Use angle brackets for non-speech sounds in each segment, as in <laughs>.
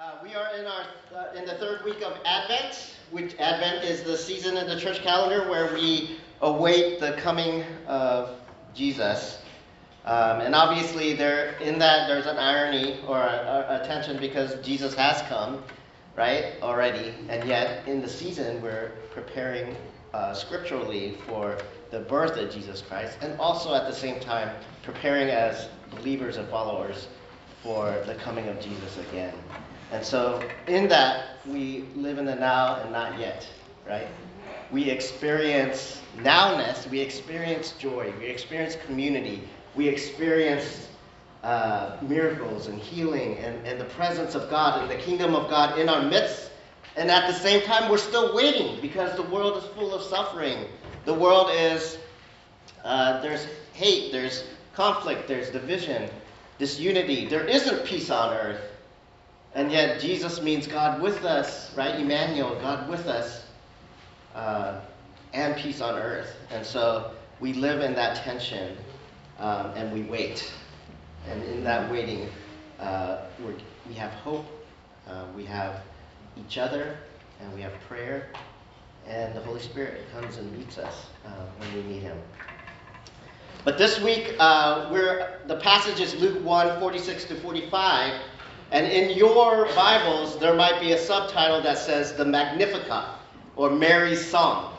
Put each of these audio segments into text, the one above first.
Uh, we are in our uh, in the third week of Advent, which Advent is the season in the church calendar where we await the coming of Jesus. Um, and obviously, there in that there's an irony or a, a, tension because Jesus has come, right, already, and yet in the season we're preparing uh, scripturally for the birth of Jesus Christ, and also at the same time preparing as believers and followers for the coming of Jesus again. And so, in that, we live in the now and not yet, right? We experience nowness, we experience joy, we experience community, we experience uh, miracles and healing and, and the presence of God and the kingdom of God in our midst. And at the same time, we're still waiting because the world is full of suffering. The world is, uh, there's hate, there's conflict, there's division, disunity. There isn't peace on earth. And yet, Jesus means God with us, right? Emmanuel, God with us, uh, and peace on earth. And so we live in that tension um, and we wait. And in that waiting, uh, we have hope, uh, we have each other, and we have prayer, and the Holy Spirit comes and meets us uh, when we need Him. But this week, uh, we're, the passage is Luke 1 46 to 45. And in your Bibles, there might be a subtitle that says the Magnificat or Mary's Song,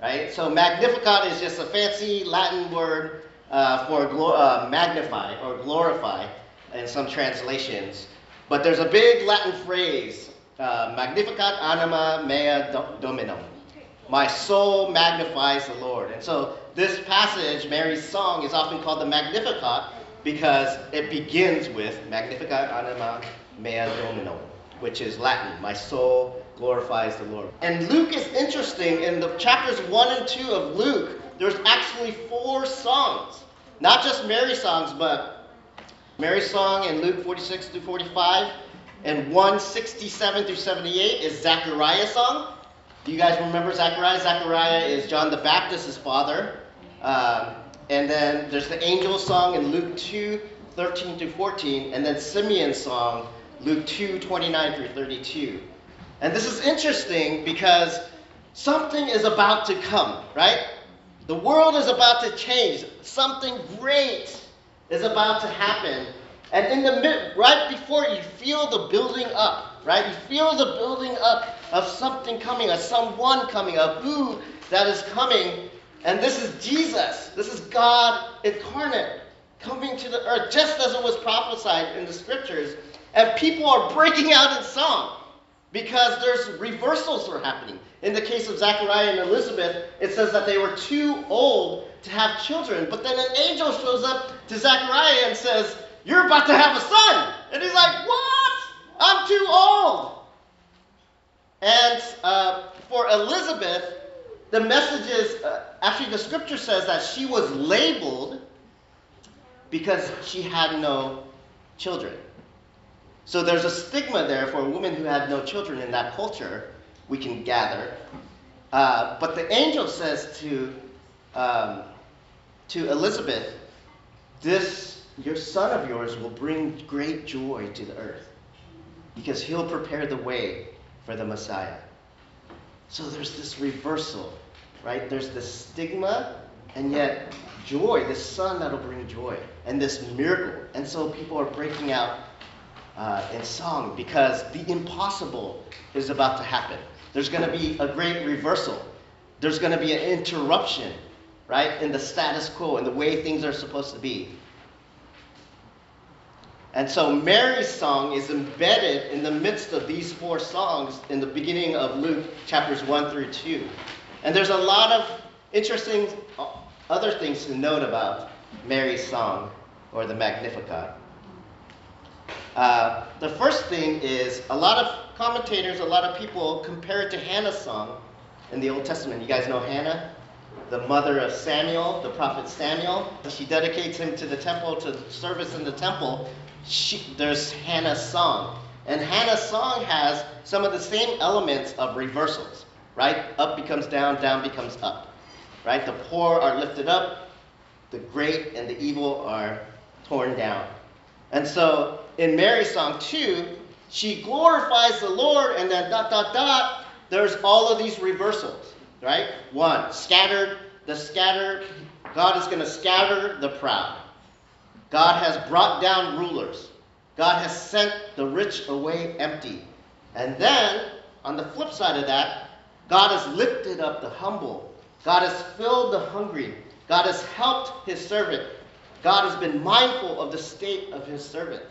right? So Magnificat is just a fancy Latin word uh, for uh, magnify or glorify in some translations. But there's a big Latin phrase, uh, Magnificat anima mea dominum. My soul magnifies the Lord. And so this passage, Mary's song, is often called the Magnificat because it begins with Magnificat anima mea domino, which is Latin. My soul glorifies the Lord. And Luke is interesting. In the chapters 1 and 2 of Luke, there's actually four songs. Not just Mary's songs, but Mary's song in Luke 46 through 45, and 167 through 78 is Zechariah's song. Do you guys remember Zechariah? Zechariah is John the Baptist's father. Um, and then there's the angel song in Luke 2, 13 through 14, and then Simeon's song, Luke 2, 29 through 32. And this is interesting because something is about to come, right? The world is about to change. Something great is about to happen. And in the mid, right before you feel the building up, right? You feel the building up of something coming, of someone coming, of who that is coming. And this is Jesus. This is God incarnate coming to the earth, just as it was prophesied in the scriptures. And people are breaking out in song because there's reversals are happening. In the case of Zachariah and Elizabeth, it says that they were too old to have children. But then an angel shows up to Zachariah and says, You're about to have a son. And he's like, What? I'm too old. And uh, for Elizabeth, the message is uh, actually, the scripture says that she was labeled because she had no children. So there's a stigma there for a woman who had no children in that culture, we can gather. Uh, but the angel says to, um, to Elizabeth, This, your son of yours, will bring great joy to the earth because he'll prepare the way for the Messiah. So there's this reversal, right? There's this stigma and yet joy, this son that'll bring joy, and this miracle. And so people are breaking out uh, in song because the impossible is about to happen. There's going to be a great reversal. There's going to be an interruption, right, in the status quo and the way things are supposed to be. And so Mary's song is embedded in the midst of these four songs in the beginning of Luke chapters 1 through 2. And there's a lot of interesting uh, other things to note about Mary's song or the Magnificat. Uh, the first thing is a lot of commentators, a lot of people compare it to Hannah's song in the Old Testament. You guys know Hannah, the mother of Samuel, the prophet Samuel. She dedicates him to the temple, to service in the temple. She, there's Hannah's song. And Hannah's song has some of the same elements of reversals, right? Up becomes down, down becomes up, right? The poor are lifted up, the great and the evil are torn down. And so in Mary's song, too, she glorifies the Lord, and then dot, dot, dot, there's all of these reversals, right? One, scattered, the scattered, God is going to scatter the proud. God has brought down rulers. God has sent the rich away empty. And then, on the flip side of that, God has lifted up the humble. God has filled the hungry. God has helped his servant. God has been mindful of the state of his servant.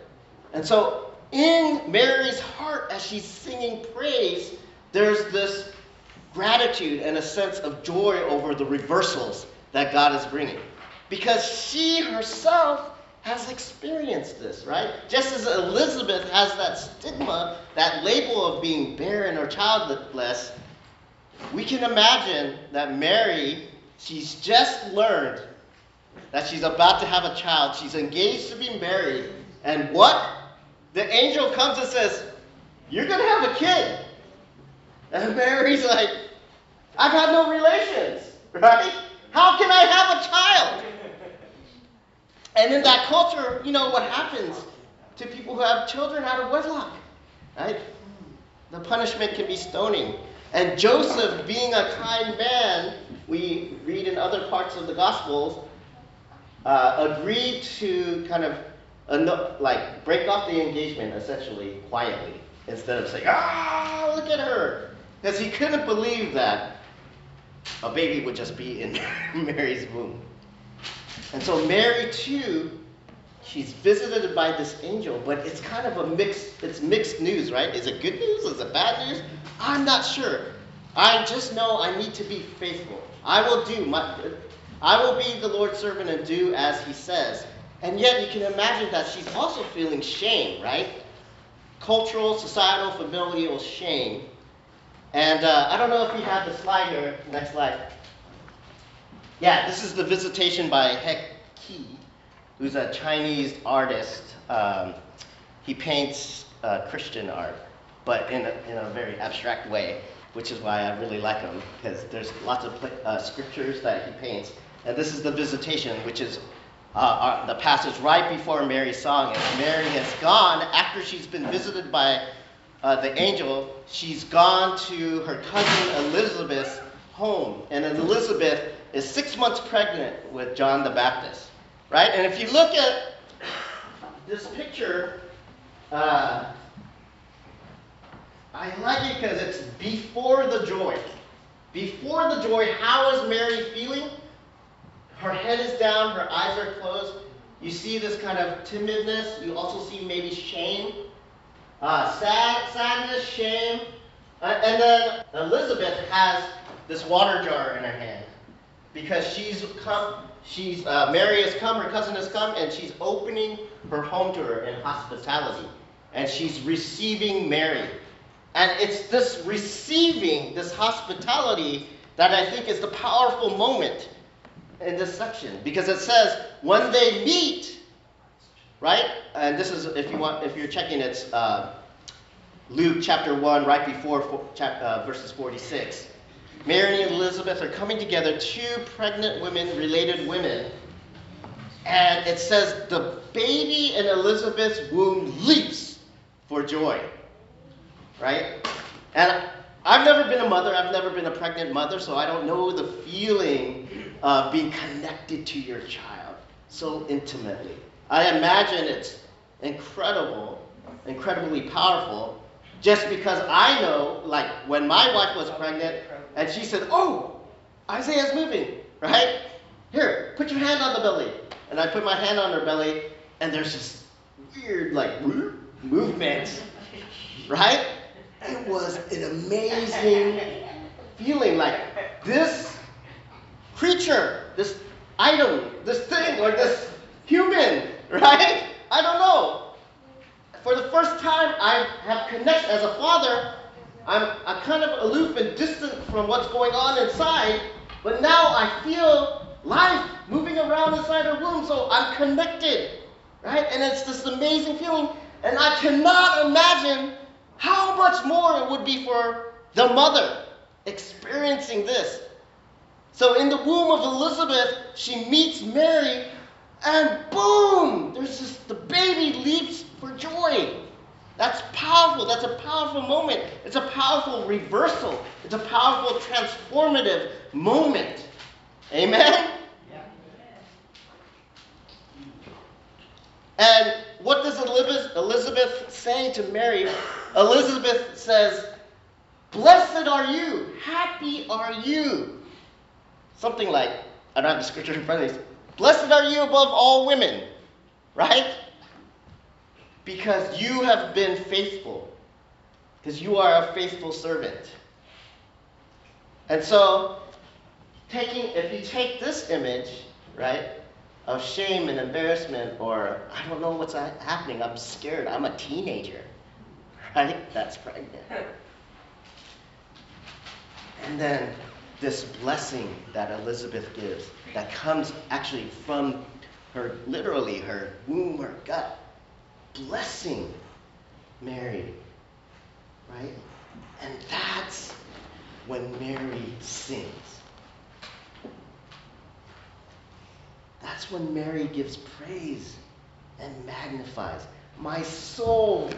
And so, in Mary's heart, as she's singing praise, there's this gratitude and a sense of joy over the reversals that God is bringing. Because she herself has experienced this, right? Just as Elizabeth has that stigma, that label of being barren or childless, we can imagine that Mary, she's just learned that she's about to have a child. She's engaged to be married. And what? The angel comes and says, You're going to have a kid. And <laughs> Mary's like, I've had no relations, <laughs> right? How can I have a child? And in that culture, you know what happens to people who have children out of wedlock, right? The punishment can be stoning. And Joseph, being a kind man, we read in other parts of the Gospels, uh, agreed to kind of uh, like break off the engagement essentially quietly instead of saying, ah, look at her. Because he couldn't believe that a baby would just be in <laughs> Mary's womb. And so Mary too, she's visited by this angel, but it's kind of a mixed, it's mixed news, right? Is it good news? Is it bad news? I'm not sure. I just know I need to be faithful. I will do my, I will be the Lord's servant and do as he says. And yet you can imagine that she's also feeling shame, right? Cultural, societal, familial shame. And uh, I don't know if you have the slide here. Next slide. Yeah, this is the visitation by He Qi, who's a Chinese artist. Um, he paints uh, Christian art, but in a, in a very abstract way, which is why I really like him, because there's lots of uh, scriptures that he paints. And this is the visitation, which is uh, our, the passage right before Mary's song. And Mary has gone, after she's been visited by uh, the angel, she's gone to her cousin Elizabeth's home. And Elizabeth is six months pregnant with John the Baptist. Right? And if you look at this picture, uh, I like it because it's before the joy. Before the joy, how is Mary feeling? Her head is down, her eyes are closed. You see this kind of timidness. You also see maybe shame, uh, sad, sadness, shame. Uh, and then Elizabeth has this water jar in her hand because she's come, she's uh, Mary has come, her cousin has come, and she's opening her home to her in hospitality, and she's receiving Mary, and it's this receiving, this hospitality, that I think is the powerful moment in this section because it says when they meet, right? And this is if you want, if you're checking, it's uh, Luke chapter one, right before uh, verses 46. Mary and Elizabeth are coming together, two pregnant women, related women. And it says the baby in Elizabeth's womb leaps for joy. Right? And I've never been a mother, I've never been a pregnant mother, so I don't know the feeling of being connected to your child so intimately. I imagine it's incredible, incredibly powerful, just because I know, like when my wife was pregnant, and she said, Oh, Isaiah's moving, right? Here, put your hand on the belly. And I put my hand on her belly, and there's this weird, like, movement, right? It was an amazing feeling like this creature, this item, this thing, or this human, right? I don't know. For the first time, I have connected as a father. I'm, I'm kind of aloof and distant from what's going on inside, but now I feel life moving around inside her womb, so I'm connected, right? And it's this amazing feeling, and I cannot imagine how much more it would be for the mother experiencing this. So in the womb of Elizabeth, she meets Mary, and boom, there's this, the baby leaps for joy. That's powerful. That's a powerful moment. It's a powerful reversal. It's a powerful transformative moment. Amen? And what does Elizabeth, Elizabeth say to Mary? Elizabeth says, Blessed are you, happy are you. Something like, I don't have the scripture in front of me. Blessed are you above all women, right? Because you have been faithful, because you are a faithful servant. And so, taking, if you take this image, right, of shame and embarrassment, or I don't know what's happening, I'm scared, I'm a teenager, right? That's pregnant. And then this blessing that Elizabeth gives that comes actually from her, literally, her womb, her gut, blessing Mary, right? And that's when Mary sings. That's when Mary gives praise and magnifies. My soul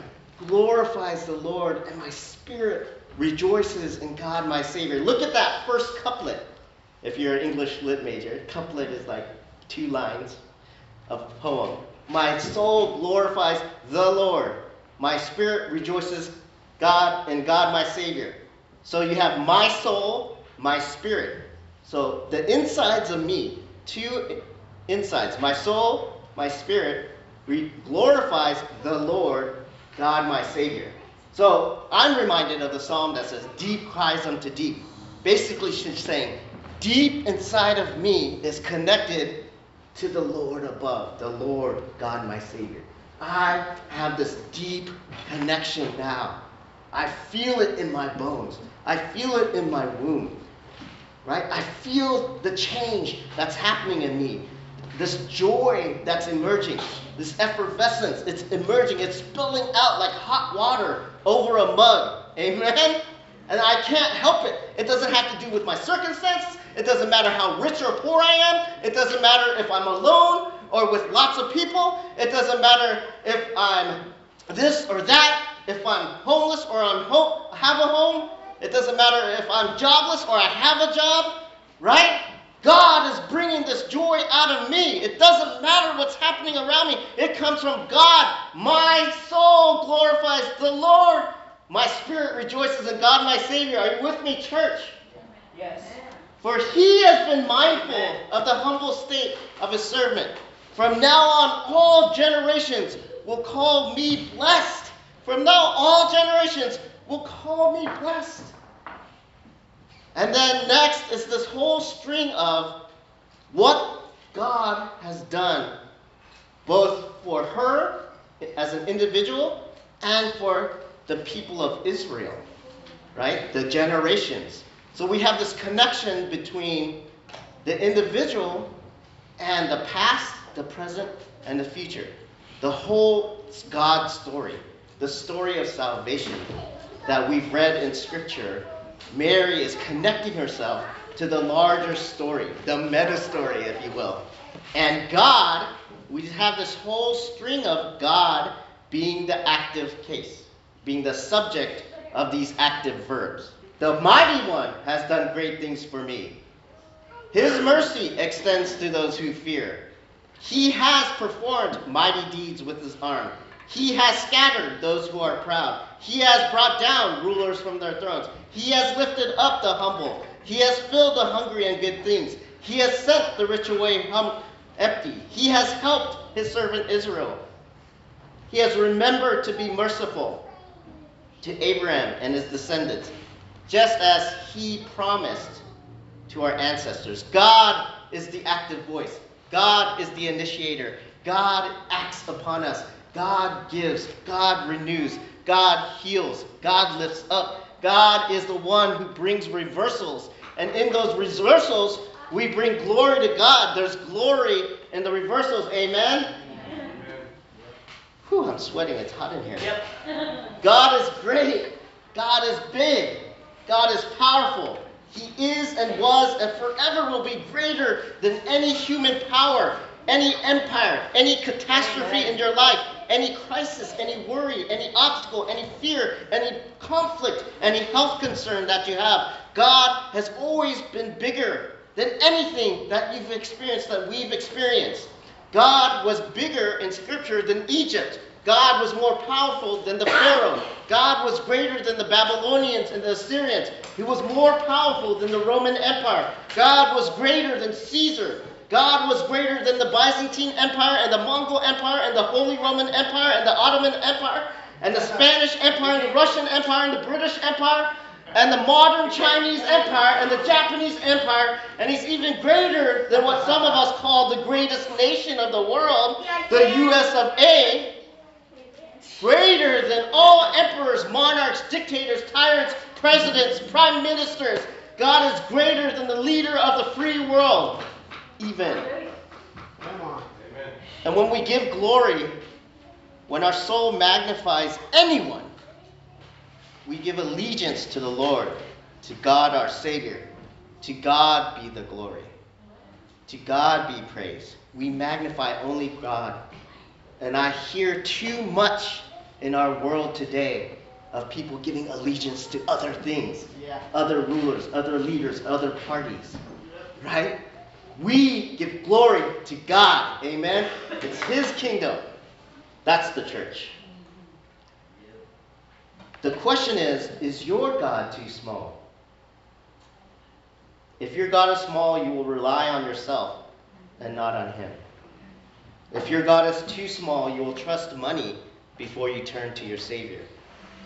glorifies the Lord, and my spirit rejoices in God my Savior. Look at that first couplet. If you're an English lit major, couplet is like two lines of poem. My soul glorifies the Lord. My spirit rejoices God and God my Savior. So you have my soul, my spirit. So the insides of me, two insides, my soul, my spirit, glorifies the Lord, God my Savior. So I'm reminded of the psalm that says, Deep cries unto deep. Basically, she's saying, Deep inside of me is connected to the Lord above, the Lord God my Savior. I have this deep connection now. I feel it in my bones. I feel it in my womb. Right? I feel the change that's happening in me. This joy that's emerging, this effervescence, it's emerging, it's spilling out like hot water over a mug. Amen? And I can't help it. It doesn't have to do with my circumstances. It doesn't matter how rich or poor I am. It doesn't matter if I'm alone or with lots of people. It doesn't matter if I'm this or that, if I'm homeless or I'm ho- have a home. It doesn't matter if I'm jobless or I have a job, right? God is bringing this joy out of me. It doesn't matter what's happening around me, it comes from God. My soul glorifies the Lord. My spirit rejoices in God, my Savior. Are you with me, church? Yes. For he has been mindful of the humble state of his servant. From now on, all generations will call me blessed. From now, all generations will call me blessed. And then next is this whole string of what God has done, both for her as an individual and for the people of Israel, right? The generations. So we have this connection between the individual and the past, the present, and the future. The whole God story, the story of salvation that we've read in Scripture Mary is connecting herself to the larger story, the meta story, if you will. And God, we have this whole string of God being the active case, being the subject of these active verbs. The mighty one has done great things for me. His mercy extends to those who fear. He has performed mighty deeds with his arm. He has scattered those who are proud. He has brought down rulers from their thrones. He has lifted up the humble. He has filled the hungry and good things. He has sent the rich away hum- empty. He has helped his servant Israel. He has remembered to be merciful to Abraham and his descendants, just as he promised to our ancestors. God is the active voice, God is the initiator. God acts upon us. God gives, God renews, God heals, God lifts up. God is the one who brings reversals. And in those reversals, we bring glory to God. There's glory in the reversals. Amen? Whew, I'm sweating. It's hot in here. Yep. <laughs> God is great. God is big. God is powerful. He is and was and forever will be greater than any human power, any empire, any catastrophe Amen. in your life any crisis, any worry, any obstacle, any fear, any conflict, any health concern that you have, God has always been bigger than anything that you've experienced, that we've experienced. God was bigger in Scripture than Egypt. God was more powerful than the Pharaoh. God was greater than the Babylonians and the Assyrians. He was more powerful than the Roman Empire. God was greater than Caesar. God was greater than the Byzantine Empire and the Mongol Empire and the Holy Roman Empire and the Ottoman Empire and the Spanish Empire and the Russian Empire and the British Empire and the modern Chinese Empire and the Japanese Empire. And he's even greater than what some of us call the greatest nation of the world, the US of A greater than all emperors, monarchs, dictators, tyrants, presidents, prime ministers. God is greater than the leader of the free world, even. And when we give glory, when our soul magnifies anyone, we give allegiance to the Lord, to God our Savior. To God be the glory. To God be praise. We magnify only God. And I hear too much in our world today of people giving allegiance to other things, Yeah. other rulers, other leaders, other parties. Right? We give glory to God. Amen? It's His kingdom. That's the church. The question is is your God too small? If your God is small, you will rely on yourself and not on Him. If your God is too small, you will trust money before you turn to your Savior.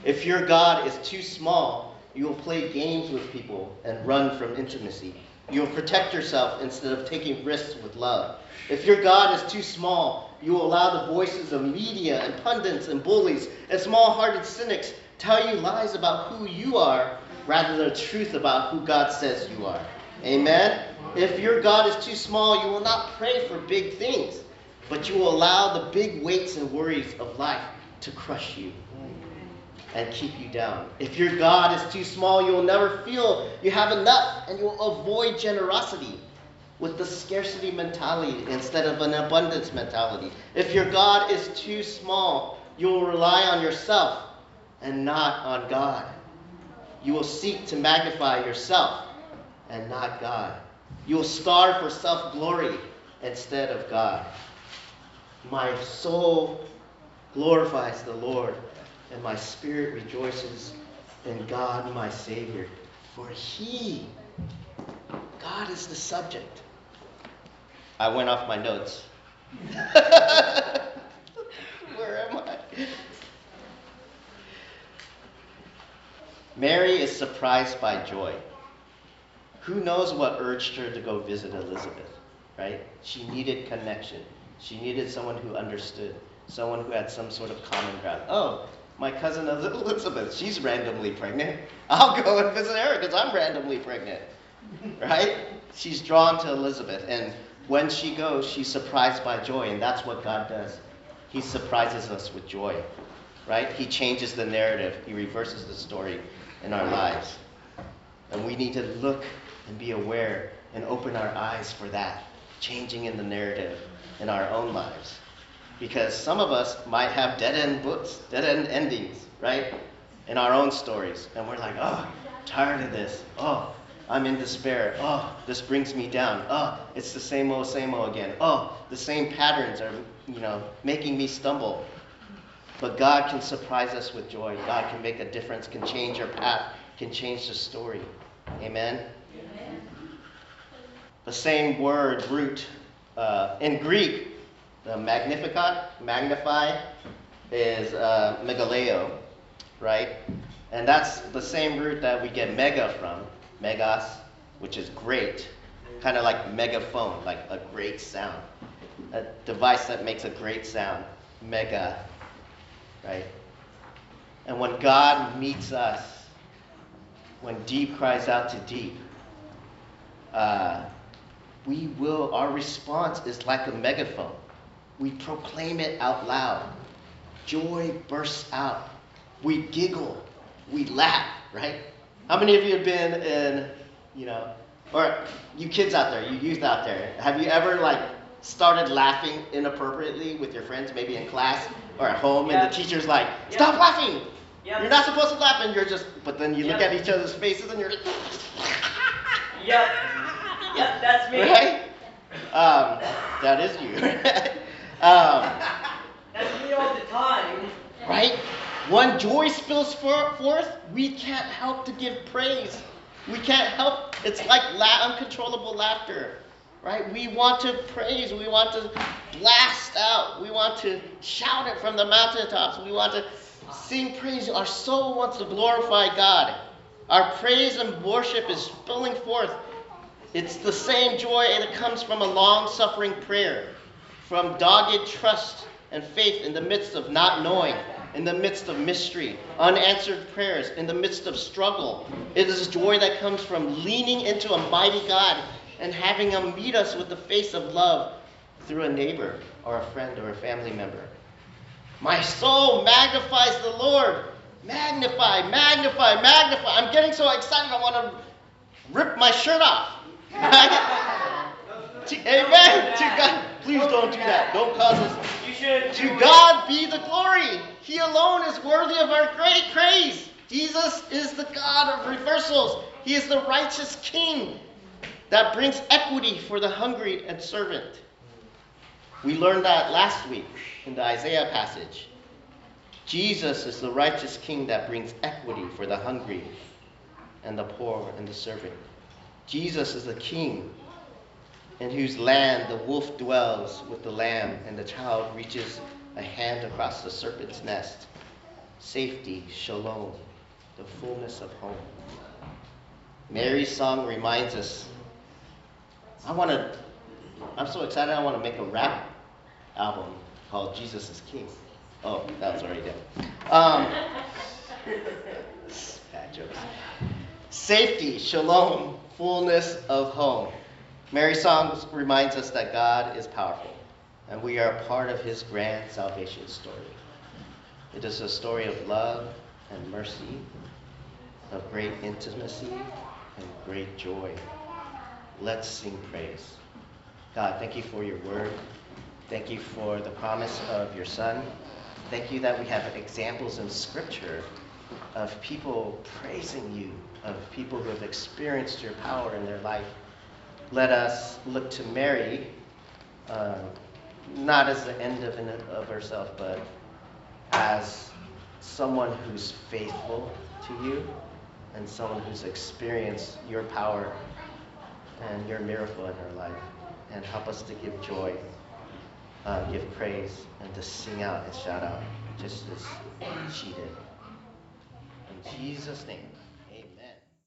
If your God is too small, you will play games with people and run from intimacy. You will protect yourself instead of taking risks with love. If your God is too small, you will allow the voices of media and pundits and bullies and small hearted cynics tell you lies about who you are rather than the truth about who God says you are. Amen? If your God is too small, you will not pray for big things, but you will allow the big weights and worries of life to crush you and keep you down. If your God is too small, you will never feel you have enough and you will avoid generosity with the scarcity mentality instead of an abundance mentality. If your God is too small, you will rely on yourself and not on God. You will seek to magnify yourself and not God. You will starve for self glory instead of God. My soul glorifies the Lord, and my spirit rejoices in God my Savior. For He, God is the subject. I went off my notes. <laughs> Where am I? Mary is surprised by joy. Who knows what urged her to go visit Elizabeth, right? She needed connection. She needed someone who understood, someone who had some sort of common ground. Oh, my cousin <laughs> Elizabeth, she's randomly pregnant. I'll go and visit her because I'm randomly pregnant, right? She's drawn to Elizabeth, and when she goes, she's surprised by joy, and that's what God does. He surprises us with joy, right? He changes the narrative, He reverses the story in our lives. And we need to look and be aware and open our eyes for that changing in the narrative in our own lives. Because some of us might have dead end books, dead end endings, right? In our own stories. And we're like, oh, tired of this. Oh, I'm in despair. Oh, this brings me down. Oh, it's the same old, same old again. Oh, the same patterns are, you know, making me stumble. But God can surprise us with joy. God can make a difference, can change your path, can change the story. Amen? The same word, root, uh, in Greek, the magnificat, magnify, is uh, megaleo, right? And that's the same root that we get mega from, megas, which is great, kind of like megaphone, like a great sound. A device that makes a great sound, mega, right? And when God meets us, when deep cries out to deep, uh, we will, our response is like a megaphone. We proclaim it out loud. Joy bursts out. We giggle. We laugh, right? How many of you have been in, you know, or you kids out there, you youth out there, have you ever like started laughing inappropriately with your friends, maybe in class, or at home, and the teacher's like, Yeah. "Stop laughing! Yep. You're not supposed to laugh," and you're just, but then you look at each other's faces and you're like, <laughs> Yep. Yep, that's me. right? Um, that is you. <laughs> um, That's me all the time. right? When joy spills forth, we can't help to give praise. We can't help. It's like la- uncontrollable laughter, right? We want to praise. We want to blast out. We want to shout it from the mountaintops. We want to sing praise. Our soul wants to glorify God. Our praise and worship is spilling forth. It's the same joy that comes from a long suffering prayer, from dogged trust and faith in the midst of not knowing, in the midst of mystery, unanswered prayers, in the midst of struggle. It is joy that comes from leaning into a mighty God and having Him meet us with the face of love through a neighbor or a friend or a family member. My soul magnifies the Lord. Magnify, magnify, magnify. I'm getting so excited I want to rip my shirt off. <laughs> To- Amen. To God, please don't do that. Don't cause us. You should. To God be the glory. He alone is worthy of our great praise. Jesus is the God of reversals. He is the righteous King that brings equity for the hungry and servant. We learned that last week in the Isaiah passage. Jesus is the righteous King that brings equity for the hungry and the poor and the servant. Jesus is the King in whose land the wolf dwells with the lamb, and the child reaches a hand across the serpent's nest. Safety, shalom, the fullness of home. Mary's song reminds us. I want to, I'm so excited, I want to make a rap album called Jesus is King. Oh, that was already done. Um, <laughs> bad jokes. Safety, shalom, fullness of home. Mary's song reminds us that God is powerful and we are part of his grand salvation story. It is a story of love and mercy, of great intimacy and great joy. Let's sing praise. God, thank you for your word. Thank you for the promise of your son. Thank you that we have examples in scripture of people praising you, of people who have experienced your power in their life let us look to Mary, uh, not as the end of, of herself, but as someone who's faithful to you and someone who's experienced your power and your miracle in her life. And help us to give joy, uh, give praise, and to sing out and shout out, just as she did. In Jesus' name.